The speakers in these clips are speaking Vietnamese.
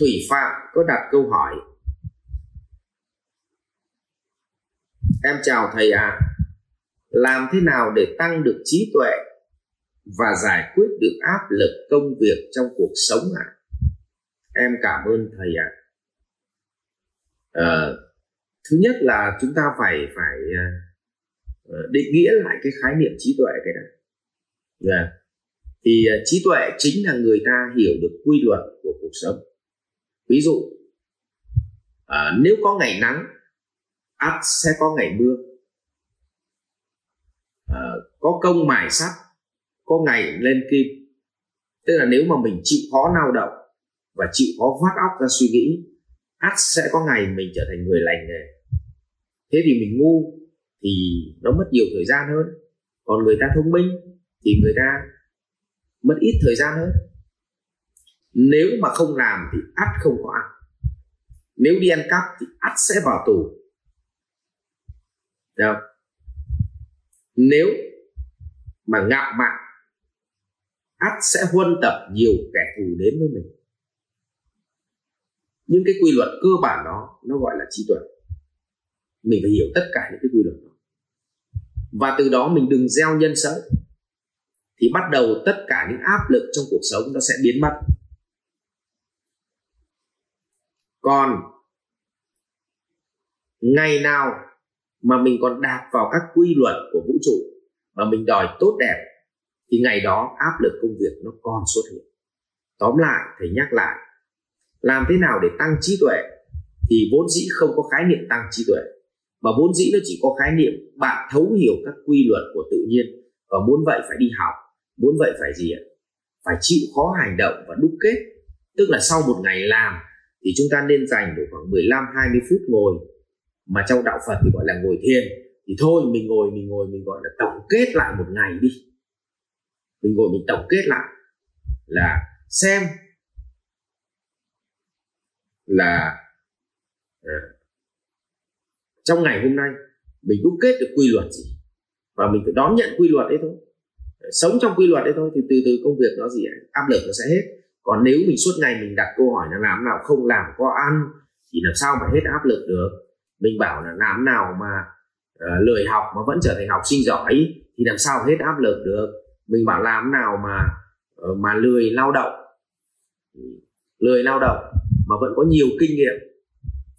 Thủy Phạm có đặt câu hỏi Em chào thầy ạ à. Làm thế nào để tăng được trí tuệ và giải quyết được áp lực công việc trong cuộc sống ạ? À? Em cảm ơn thầy ạ. À. À, thứ nhất là chúng ta phải phải ờ, ờ, định nghĩa lại cái khái niệm trí tuệ cái này. Yeah. Dạ. Thì uh, trí tuệ chính là người ta hiểu được quy luật của cuộc sống. Ví dụ à, nếu có ngày nắng ắt sẽ có ngày mưa. À, có công mài sắt có ngày lên kim. Tức là nếu mà mình chịu khó lao động và chịu khó vắt óc ra suy nghĩ ắt sẽ có ngày mình trở thành người lành nghề. Thế thì mình ngu thì nó mất nhiều thời gian hơn. Còn người ta thông minh thì người ta mất ít thời gian hơn nếu mà không làm thì ắt không có ăn. Nếu đi ăn cắp thì ắt sẽ vào tù. Được nếu mà ngạo mạn, ắt sẽ huân tập nhiều kẻ thù đến với mình. Những cái quy luật cơ bản đó, nó gọi là trí tuệ. Mình phải hiểu tất cả những cái quy luật đó. Và từ đó mình đừng gieo nhân xấu, thì bắt đầu tất cả những áp lực trong cuộc sống nó sẽ biến mất. Còn ngày nào mà mình còn đạp vào các quy luật của vũ trụ mà mình đòi tốt đẹp, thì ngày đó áp lực công việc nó còn xuất hiện. Tóm lại, thầy nhắc lại, làm thế nào để tăng trí tuệ thì vốn dĩ không có khái niệm tăng trí tuệ, mà vốn dĩ nó chỉ có khái niệm bạn thấu hiểu các quy luật của tự nhiên và muốn vậy phải đi học, muốn vậy phải gì ạ? Phải chịu khó hành động và đúc kết. Tức là sau một ngày làm thì chúng ta nên dành độ khoảng 15 20 phút ngồi. Mà trong đạo Phật thì gọi là ngồi thiền. Thì thôi mình ngồi mình ngồi mình gọi là tổng kết lại một ngày đi. Mình ngồi mình tổng kết lại là xem là à, trong ngày hôm nay mình đúc kết được quy luật gì? Và mình phải đón nhận quy luật đấy thôi. Sống trong quy luật đấy thôi thì từ từ công việc nó gì áp lực nó sẽ hết còn nếu mình suốt ngày mình đặt câu hỏi là làm nào không làm có ăn thì làm sao mà hết áp lực được? Mình bảo là làm nào mà uh, lười học mà vẫn trở thành học sinh giỏi thì làm sao hết áp lực được? Mình bảo làm nào mà uh, mà lười lao động. Lười lao động mà vẫn có nhiều kinh nghiệm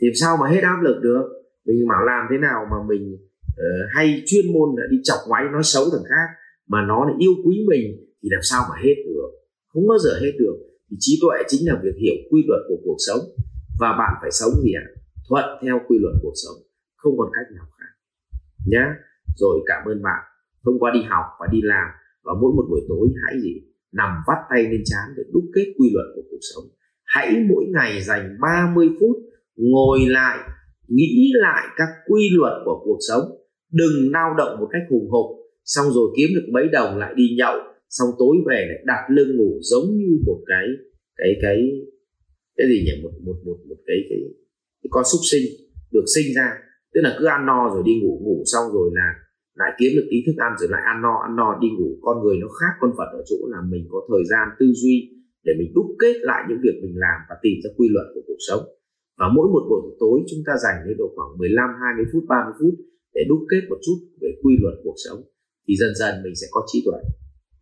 thì làm sao mà hết áp lực được? Mình bảo làm thế nào mà mình uh, hay chuyên môn là đi chọc ngoáy nói xấu thằng khác mà nó lại yêu quý mình thì làm sao mà hết được? Không bao giờ hết được thì trí tuệ chính là việc hiểu quy luật của cuộc sống. Và bạn phải sống gì ạ? Thuận theo quy luật cuộc sống, không còn cách nào khác. Nhá. Rồi cảm ơn bạn. Thông qua đi học và đi làm và mỗi một buổi tối hãy gì? Nằm vắt tay lên trán để đúc kết quy luật của cuộc sống. Hãy mỗi ngày dành 30 phút ngồi lại, nghĩ lại các quy luật của cuộc sống. Đừng lao động một cách hùng hục. Xong rồi kiếm được mấy đồng lại đi nhậu xong tối về lại đặt lưng ngủ giống như một cái cái cái cái gì nhỉ? Một một một một cái cái con súc sinh được sinh ra. Tức là cứ ăn no rồi đi ngủ ngủ xong rồi là lại kiếm được tí thức ăn rồi lại ăn no ăn no đi ngủ. Con người nó khác con vật ở chỗ là mình có thời gian tư duy để mình đúc kết lại những việc mình làm và tìm ra quy luật của cuộc sống. Và mỗi một buổi tối chúng ta dành đến độ khoảng 15 20 phút 30 phút để đúc kết một chút về quy luật cuộc sống. Thì dần dần mình sẽ có trí tuệ